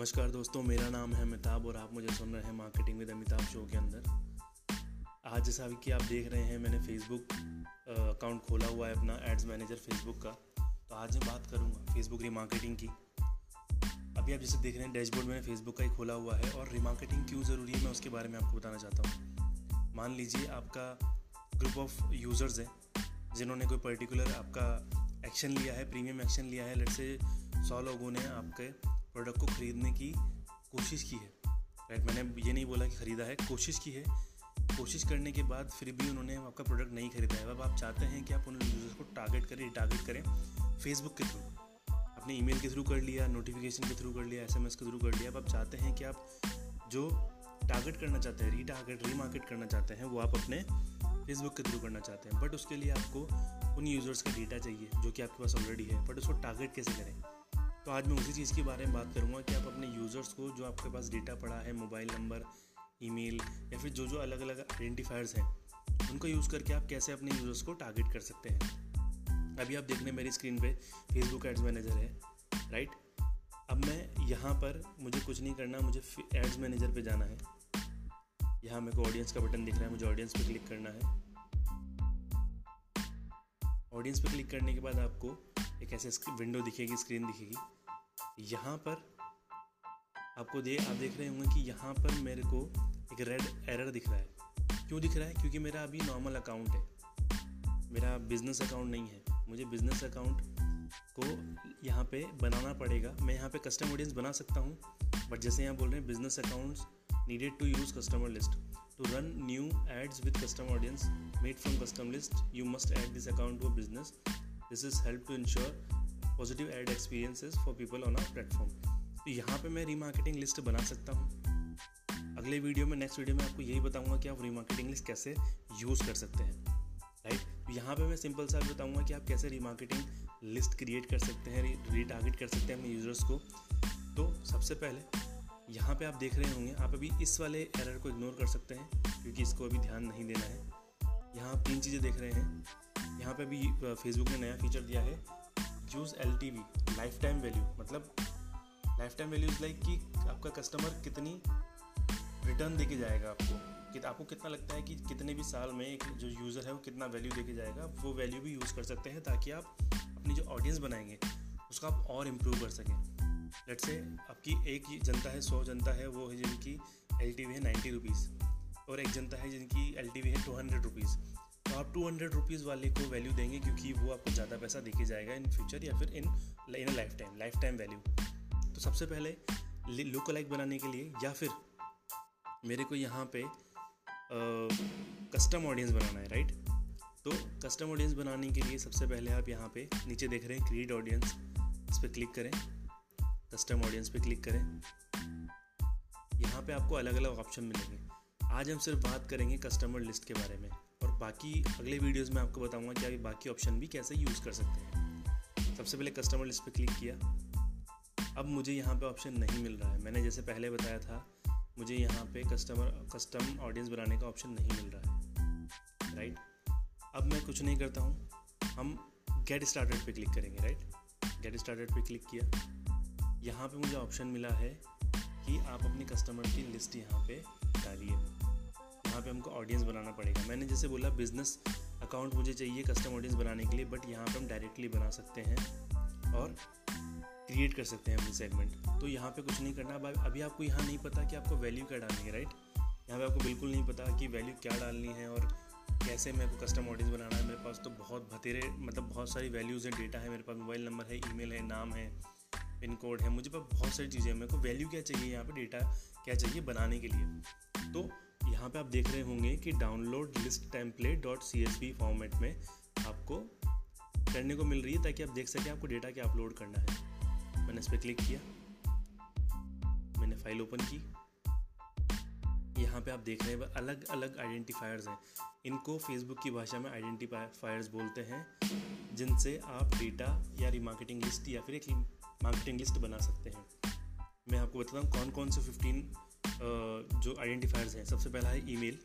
नमस्कार दोस्तों, मेरा नाम है अमिताभ और आप मुझे सुन रहे हैं मार्केटिंग विद अमिताभ शो के अंदर। आज जैसा कि आप देख रहे हैं, मैंने फेसबुक अकाउंट खोला हुआ है अपना एड्स मैनेजर फेसबुक का। तो आज मैं बात करूँगा फेसबुक रीमार्केटिंग की। अभी आप जैसे देख रहे हैं डैशबोर्ड मैंने फेसबुक का ही खोला हुआ है और रीमार्केटिंग क्यों ज़रूरी है, मैं उसके बारे में आपको बताना चाहता हूँ। मान लीजिए आपका ग्रुप ऑफ़ यूज़र्स है, जिन्होंने कोई पर्टिकुलर आपका एक्शन लिया है प्रीमियम एक्शन लिया है लेट से सौ लोगों ने आपके प्रोडक्ट को ख़रीदने की कोशिश की है। राइट मैंने ये नहीं बोला कि ख़रीदा है, कोशिश की है। कोशिश करने के बाद फिर भी उन्होंने आपका प्रोडक्ट नहीं खरीदा है। अब आप चाहते हैं कि आप उन यूज़र्स को टारगेट करें टारगेट करें फेसबुक के थ्रू अपने ईमेल के थ्रू कर लिया नोटिफिकेशन के थ्रू कर लिया एसएमएस के थ्रू कर लिया। अब आप चाहते हैं कि आप जो टारगेट करना चाहते हैं री टारगेट री मार्केट करना चाहते हैं, वो आप अपने फेसबुक के थ्रू करना चाहते हैं। बट उसके लिए आपको उन यूज़र्स का डेटा चाहिए, जो कि आपके पास ऑलरेडी है। बट उसको टारगेट कैसे करें? तो आज मैं उसी चीज़ के बारे में बात करूँगा कि आप अपने यूज़र्स को जो आपके पास डेटा पड़ा है मोबाइल नंबर ईमेल या फिर जो जो अलग अलग आइडेंटिफायर्स हैं, उनको यूज़ करके आप कैसे अपने यूज़र्स को टारगेट कर सकते हैं। अभी आप देख रहे हैं मेरी स्क्रीन पे फेसबुक एड्स मैनेजर है राइट अब मैं यहाँ पर मुझे कुछ नहीं करना, मुझे एड्स मैनेजर पे जाना है। यहाँ मेरे को ऑडियंस का बटन दिख रहा है, मुझे ऑडियंस पे क्लिक करना है। ऑडियंस पे क्लिक करने के बाद आपको एक ऐसे विंडो दिखेगी स्क्रीन दिखेगी। यहाँ पर आपको दे, आप देख रहे होंगे कि यहाँ पर मेरे को एक रेड एरर दिख रहा है। क्यों दिख रहा है? क्योंकि मेरा अभी नॉर्मल अकाउंट है। मेरा बिज़नेस अकाउंट नहीं है। मुझे बिज़नेस अकाउंट को यहाँ पे बनाना पड़ेगा। मैं यहाँ पे कस्टम ऑडियंस बना सकता हूँ। बट जैसे यहाँ बोल रहे हैं business accounts needed to use customer list to run new ads with custom audience made from custom list you must add this account to business this is help to ensure positive ad experiences for people on our platform तो यहाँ पे मैं remarketing list बना सकता हूँ। अगले video में next video में आपको यही बताऊँगा कि आप रीमार्केटिंग लिस्ट कैसे यूज़ कर सकते हैं। राइट तो यहाँ पे मैं सिंपल सा बताऊँगा कि आप कैसे रीमार्केटिंग लिस्ट क्रिएट कर सकते हैं रीटारगेट कर सकते हैं अपने यूज़र्स को। तो सबसे पहले, यहाँ पे आप देख रहे होंगे, आप अभी इस वाले एरर को इग्नोर कर सकते हैं, क्योंकि इसको अभी ध्यान नहीं देना है। यहाँ आप तीन चीज़ें देख रहे हैं। यहाँ पे भी फेसबुक ने नया फीचर दिया है use L T V life time value मतलब life time value is like कि आपका कस्टमर कितनी रिटर्न दे के जाएगा आपको। कि आपको कितना लगता है कि कितने भी साल में एक जो यूज़र है वो कितना वैल्यू दे के जाएगा, वो वैल्यू भी यूज़ कर सकते हैं ताकि आप अपनी जो ऑडियंस बनाएँगे, उसको आप और इम्प्रूव कर सकें। लेट से आपकी एक जनता है, सौ जनता है, वो है जिनकी एल टी वी है नाइन्टी रुपीज़ और एक जनता है जिनकी एल टी वी है टू हंड्रेड रुपीज़ आप टू हंड्रेड रुपीज़ वाले को वैल्यू देंगे क्योंकि वो आपको ज़्यादा पैसा देके जाएगा इन फ्यूचर या फिर in in life time life time value तो सबसे पहले लुक लाइक बनाने के लिए या फिर मेरे को यहाँ पे कस्टम ऑडियंस बनाना है राइट तो कस्टम ऑडियंस बनाने के लिए सबसे पहले आप यहाँ पे नीचे देख रहे हैं क्रिएट ऑडियंस इस पर क्लिक करें। कस्टम ऑडियंस पे क्लिक करें। यहाँ पे आपको अलग अलग ऑप्शन मिलेंगे। आज हम सिर्फ़ बात करेंगे कस्टमर लिस्ट के बारे में। और बाकी अगले वीडियोस में आपको बताऊँगा कि आप बाकी ऑप्शन भी कैसे यूज़ कर सकते हैं। सबसे पहले कस्टमर लिस्ट पे क्लिक किया। अब मुझे यहाँ पे ऑप्शन नहीं मिल रहा है। मैंने जैसे पहले बताया था, मुझे यहाँ पे कस्टमर कस्टम ऑडियंस बनाने का ऑप्शन नहीं मिल रहा है। राइट अब मैं कुछ नहीं करता हूँ। हम गेट स्टार्टेड पे क्लिक करेंगे राइट गेट स्टार्टेड पे क्लिक किया। यहाँ पे मुझे ऑप्शन मिला है कि आप अपने कस्टमर की लिस्ट यहाँ पे डालिए। यहाँ पे हमको ऑडियंस बनाना पड़ेगा। मैंने जैसे बोला बिज़नेस अकाउंट मुझे चाहिए कस्टम ऑडियंस बनाने के लिए बट यहाँ पे हम डायरेक्टली बना सकते हैं और क्रिएट कर सकते हैं अपनी सेगमेंट तो यहाँ पे कुछ नहीं करना। अभी आपको यहाँ नहीं पता कि आपको वैल्यू क्या डालनी है राइट यहाँ पे आपको बिल्कुल नहीं पता कि वैल्यू क्या डालनी है और कैसे मेरे को कस्टम ऑडियंस बनाना है। मेरे पास तो बहुत भतेरे मतलब बहुत सारी वैल्यूज़ हैं डेटा है मेरे पास मोबाइल नंबर है ईमेल है, नाम है पिन कोड है। मुझे पास बहुत सारी चीज़ें हैं। मेरे को वैल्यू क्या चाहिए यहाँ पर डेटा क्या चाहिए बनाने के लिए? तो यहाँ पे आप देख रहे होंगे कि download list template dot C S V format में आपको करने को मिल रही है ताकि आप देख सकें आपको डेटा क्या अपलोड करना है। मैंने इस पर क्लिक किया। मैंने फ़ाइल ओपन की। यहाँ पे आप देख रहे हैं अलग अलग आइडेंटिफायर्स हैं। इनको फेसबुक की भाषा में आइडेंटिफायर्स बोलते हैं, जिनसे आप डेटा या रिमार्केटिंग लिस्ट या फिर एक मार्केटिंग लिस्ट बना सकते हैं। मैं आपको बताता हूँ कौन कौन से फिफ्टीन जो आइडेंटिफायर्स हैं, सबसे पहला है ईमेल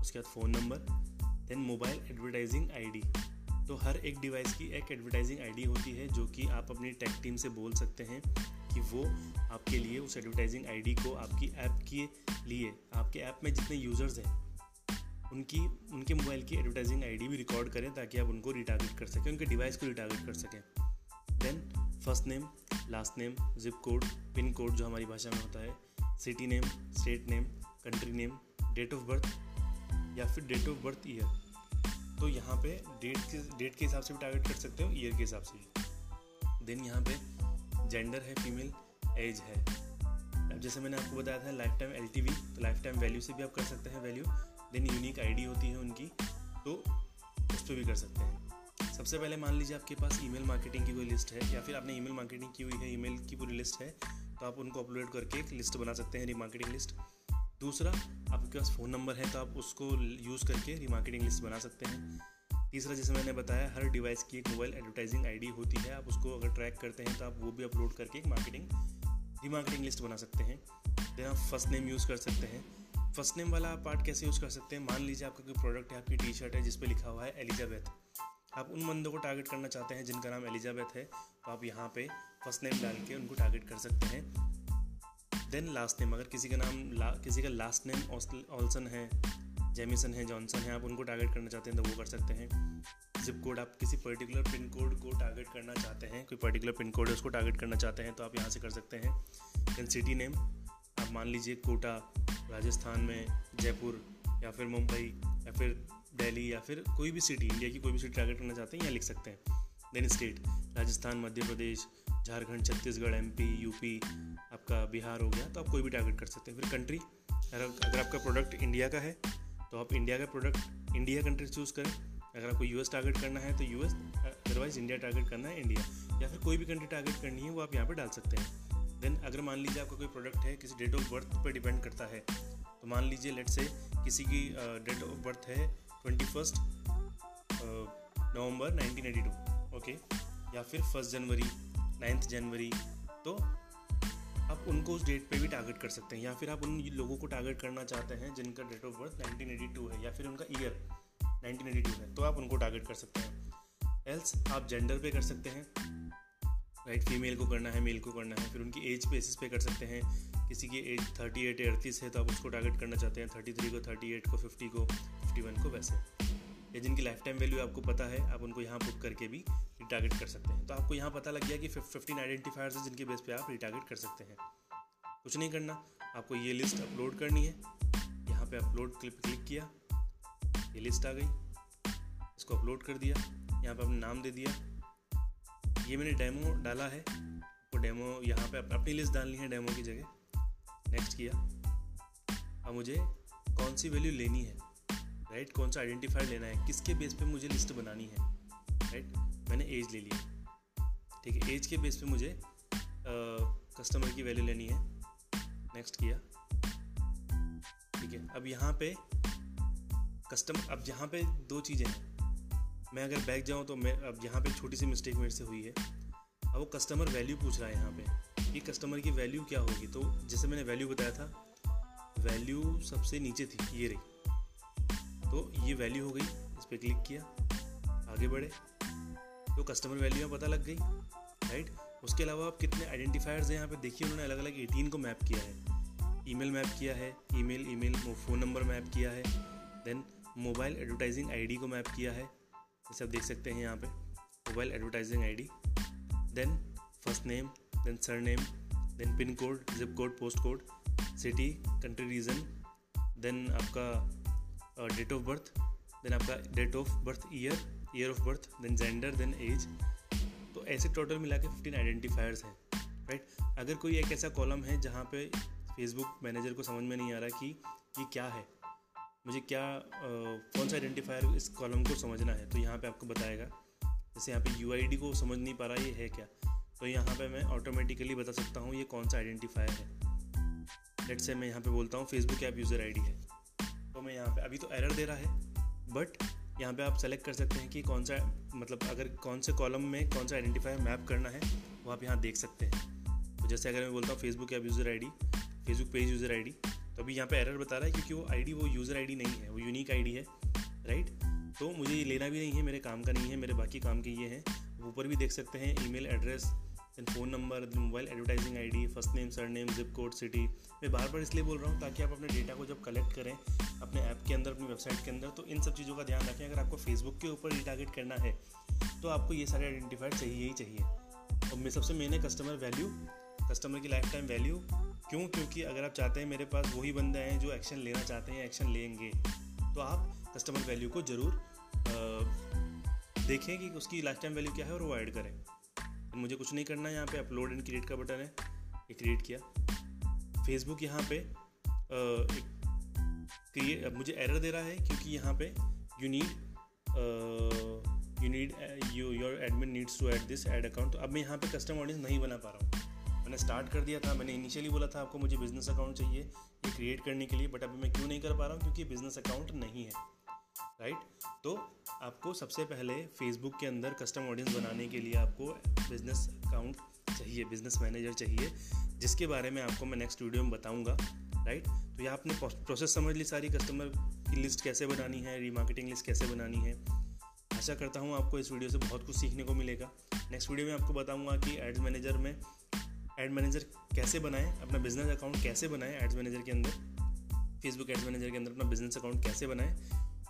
उसके बाद phone number then mobile advertising ID तो हर एक डिवाइस की एक एडवर्टाइजिंग आईडी होती है, जो कि आप अपनी टेक टीम से बोल सकते हैं कि वो आपके लिए उस एडवर्टाइजिंग आईडी को आपकी ऐप के लिए, आपके ऐप में जितने यूज़र्स हैं, उनकी, उनके मोबाइल की एडवर्टाइजिंग आईडी भी रिकॉर्ड करें, ताकि आप उनको रिटारगेट कर सकें, उनके डिवाइस को रिटारगेट कर सकें। Then first name last name zip code pin code जो हमारी भाषा में होता है city name state name country name date of birth या फिर डेट ऑफ़ बर्थ ईयर तो यहाँ पे डेट के डेट के हिसाब से भी टारगेट कर सकते हो ईयर के हिसाब से भी. देन यहाँ पे जेंडर है फीमेल एज है. अब जैसे मैंने आपको बताया था लाइफ टाइम एलटीवी तो लाइफ टाइम वैल्यू से भी आप कर सकते हैं वैल्यू देन यूनिक आईडी होती है उनकी तो उस पर भी कर सकते हैं. सबसे पहले मान लीजिए आपके पास ईमेल मार्केटिंग की कोई लिस्ट है, या फिर आपने ईमेल मार्केटिंग की हुई है ईमेल की पूरी लिस्ट है तो आप उनको अपलोड करके एक लिस्ट बना सकते हैं रीमार्केटिंग लिस्ट दूसरा, आपके पास फ़ोन नंबर है तो आप उसको यूज़ करके रीमार्केटिंग लिस्ट बना सकते हैं। तीसरा, जैसे मैंने बताया, हर डिवाइस की एक मोबाइल एडवर्टाइजिंग आईडी होती है। आप उसको अगर ट्रैक करते हैं तो आप वो भी अपलोड करके एक मार्केटिंग रीमार्केटिंग लिस्ट बना सकते हैं। देन आप फ़र्स्ट नेम यूज़ कर सकते हैं। फ़र्स्ट नेम वाला पार्ट कैसे यूज़ कर सकते हैं? मान लीजिए आपका कोई प्रोडक्ट है, आपकी टी शर्ट है, जिस पर लिखा हुआ है एलिजाबेथ आप उन बंदों को टारगेट करना चाहते हैं जिनका नाम एलिजाबेथ है तो आप यहाँ पे फ़र्स्ट नेम डाल के उनको टारगेट कर सकते हैं। देन लास्ट नेम अगर किसी का नाम ला, किसी का लास्ट नेम ऑल्सन है जेमिसन है जॉनसन है आप उनको टारगेट करना चाहते हैं तो वो कर सकते हैं। जिप कोड आप किसी पर्टिकुलर पिन कोड को टारगेट करना चाहते हैं कोई पर्टिकुलर पिन कोड है उसको टारगेट करना चाहते हैं तो आप यहाँ से कर सकते हैं। देन सिटी नेम आप मान लीजिए कोटा राजस्थान में जयपुर या फिर मुंबई या फिर दिल्ली या फिर कोई भी सिटी इंडिया की कोई भी सिटी टारगेट करना चाहते हैं, यहाँ लिख सकते हैं। Then state Rajasthan, Madhya Pradesh, Jharkhand, Chhattisgarh MP UP आपका बिहार हो गया तो आप कोई भी टारगेट कर सकते हैं। फिर कंट्री अगर आपका प्रोडक्ट इंडिया का है तो आप इंडिया का प्रोडक्ट इंडिया कंट्री चूज़ करें। अगर आपको यूएस टारगेट करना है तो यूएस अदरवाइज़ इंडिया टारगेट करना है इंडिया या फिर कोई भी कंट्री टारगेट करनी है, वो आप यहाँ पर डाल सकते हैं। देन अगर मान लीजिए आपका कोई प्रोडक्ट है, किसी डेट ऑफ़ बर्थ पर डिपेंड करता है तो मान लीजिए लेट से किसी की डेट ऑफ़ बर्थ है ट्वेंटी फ़र्स्ट नवंबर 1982 ओके या फिर फ़र्स्ट जनवरी नाइन्थ जनवरी तो आप उनको उस डेट पे भी टारगेट कर सकते हैं। या फिर आप उन लोगों को टारगेट करना चाहते हैं जिनका डेट ऑफ़ बर्थ 1982 है, या फिर उनका ईयर 1982 है तो आप उनको टारगेट कर सकते हैं। एल्स आप जेंडर पे कर सकते हैं राइट फीमेल को करना है मेल को करना है, फिर उनकी एज बेसिस पे कर सकते हैं। किसी की एज थर्टी एट अड़तीस है तो आप उसको टारगेट करना चाहते हैं थर्टी थ्री को थर्टी एट को फिफ्टी को। फिफ्टी वन को वैसे। या जिनकी लाइफ टाइम वैल्यू आपको पता है, आप उनको यहाँ बुक करके भी रिटारगेट कर सकते हैं। तो आपको यहाँ पता लग गया कि फिफ्टीन आइडेंटिफायर्स हैं जिनके बेस पे आप रिटारगेट कर सकते हैं। कुछ नहीं करना, आपको ये लिस्ट अपलोड करनी है। यहाँ पे अपलोड क्लिप क्लिक किया, ये लिस्ट आ गई। इसको अपलोड कर दिया, यहाँ पे अपने नाम दे दिया। ये मैंने डेमो डाला है वो डेमो यहाँ पे अपनी लिस्ट डालनी है डेमो की जगह। नेक्स्ट किया। अब मुझे कौन सी वैल्यू लेनी है? राइट कौन सा आइडेंटिफायर लेना है? किसके बेस पे मुझे लिस्ट बनानी है? राइट मैंने एज ले लिया। ठीक है एज के बेस पे मुझे कस्टमर की वैल्यू लेनी है। नेक्स्ट किया। ठीक है, अब यहाँ पे कस्टमर अब यहाँ पे दो चीज़ें हैं। मैं अगर बैक जाऊँ तो मैं, अब यहाँ पे छोटी सी मिस्टेक मेरे से हुई है। अब वो कस्टमर वैल्यू पूछ रहा है यहाँ पे कि कस्टमर की वैल्यू क्या होगी? तो जैसे मैंने वैल्यू बताया था वैल्यू सबसे नीचे थी, ये रही। तो ये वैल्यू हो गई, इस पर क्लिक किया, आगे बढ़े तो कस्टमर वैल्यू पता लग गई राइट उसके अलावा आप कितने आइडेंटिफायर्स हैं यहाँ पे, देखिए उन्होंने अलग अलग एटीन को मैप किया है। ईमेल मैप किया है email email phone number map किया है देन मोबाइल एडवर्टाइजिंग आईडी को मैप किया है जैसे आप देख सकते हैं यहाँ पे mobile advertising ID then first name then surname then pin code zip code post code city country region then आपका डेट ऑफ़ बर्थ देन आपका date of birth year year of birth then gender then age तो ऐसे total मिला के fifteen identifiers हैं right अगर कोई एक ऐसा कॉलम है जहाँ पे फेसबुक मैनेजर को समझ में नहीं आ रहा कि ये क्या है मुझे क्या आ, कौन सा आइडेंटिफायर इस कॉलम को समझना है तो यहाँ पे आपको बताएगा। जैसे यहाँ पे यूआईडी को समझ नहीं पा रहा ये है क्या तो यहाँ पे मैं ऑटोमेटिकली बता सकता हूँ ये कौन सा आइडेंटिफायर है। लेट से मैं यहाँ पे बोलता हूँ फेसबुक ऐप यूज़र आईडी है। तो मैं यहाँ पे अभी तो एरर दे रहा है बट यहाँ पे आप सेलेक्ट कर सकते हैं कि कौन सा मतलब अगर कौन से कॉलम में कौन सा आइडेंटिफायर मैप करना है, वो आप यहाँ देख सकते हैं। तो जैसे अगर मैं बोलता हूँ Facebook app user ID Facebook page user ID तो अभी यहाँ पे एरर बता रहा है क्योंकि वो आईडी वो यूज़र आईडी नहीं है, वो यूनिक आईडी है राइट तो मुझे ये लेना भी नहीं है, मेरे काम का नहीं है, मेरे बाकी काम के ये हैं ऊपर भी देख सकते हैं email address then phone number then mobile advertising ID first name surname zip code city मैं बार बार इसलिए बोल रहा हूँ ताकि आप अपने डेटा को जब कलेक्ट करें, अपने ऐप के अंदर, अपनी वेबसाइट के अंदर तो इन सब चीज़ों का ध्यान रखें। अगर आपको फेसबुक के ऊपर रिटारगेट करना है तो आपको ये सारे आइडेंटिफायर चाहिए ही चाहिए। और मैं सबसे मेन है कस्टमर वैल्यू कस्टमर की लाइफ टाइम वैल्यू क्यों? क्योंकि अगर आप चाहते हैं मेरे पास वही बंदे हैं जो एक्शन लेना चाहते हैं एक्शन लेंगे तो आप कस्टमर वैल्यू को ज़रूर देखें कि उसकी लाइफ टाइम वैल्यू क्या है और वो ऐड करें। मुझे कुछ नहीं करना है यहाँ पे अपलोड एंड क्रिएट का बटन है। ये क्रिएट किया। फेसबुक यहाँ पे क्रिएट मुझे एरर दे रहा है क्योंकि यहाँ पे you need you need you your admin needs to add this ad account तो अब मैं यहाँ पे कस्टम ऑडियंस नहीं बना पा रहा हूँ। मैंने स्टार्ट कर दिया था, मैंने इनिशियली बोला था, आपको मुझे बिज़नेस अकाउंट चाहिए, ये क्रिएट करने के लिए बट अभी मैं क्यों नहीं कर पा रहा हूँ? क्योंकि बिज़नेस अकाउंट नहीं है। राइट तो आपको सबसे पहले फेसबुक के अंदर कस्टम ऑडियंस बनाने के लिए आपको बिज़नेस अकाउंट चाहिए बिज़नेस मैनेजर चाहिए, जिसके बारे में आपको मैं नेक्स्ट वीडियो में बताऊँगा। राइट तो यह आपने प्रोसेस समझ ली सारी कस्टमर की लिस्ट कैसे बनानी है रीमार्केटिंग लिस्ट कैसे बनानी है। आशा करता हूँ आपको इस वीडियो से बहुत कुछ सीखने को मिलेगा। नेक्स्ट वीडियो में आपको बताऊँगा कि एड्स मैनेजर में एड मैनेजर कैसे बनाएँ, अपना बिज़नेस अकाउंट कैसे बनाएँ एड्स मैनेजर के अंदर। फेसबुक एड्स मैनेजर के अंदर अपना बिज़नेस अकाउंट कैसे बनाएँ।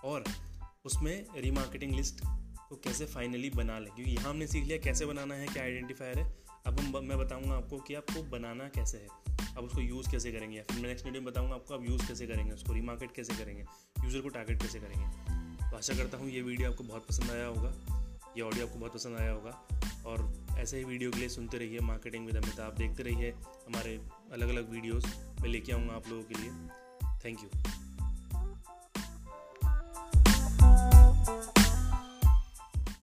और उसमें रीमार्केटिंग लिस्ट को कैसे फाइनली बना लें? क्योंकि यहाँ हमने सीख लिया कैसे बनाना है, क्या आइडेंटिफायर है। अब हम मैं बताऊँगा आपको कि आपको बनाना कैसे है। अब उसको यूज़ कैसे करेंगे या फिर मैं नेक्स्ट वीडियो में बताऊँगा आपको आप यूज़ कैसे करेंगे, उसको रीमार्केट कैसे करेंगे यूज़र को टारगेट कैसे करेंगे। तो आशा करता हूँ ये वीडियो आपको बहुत पसंद आया होगा, ये ऑडियो आपको बहुत पसंद आया होगा। और ऐसे ही वीडियो के लिए सुनते रहिए मार्केटिंग विद अमिता आप देखते रहिए हमारे अलग अलग वीडियोज़ मैं लेके आऊँगा आप लोगों के लिए। Thank you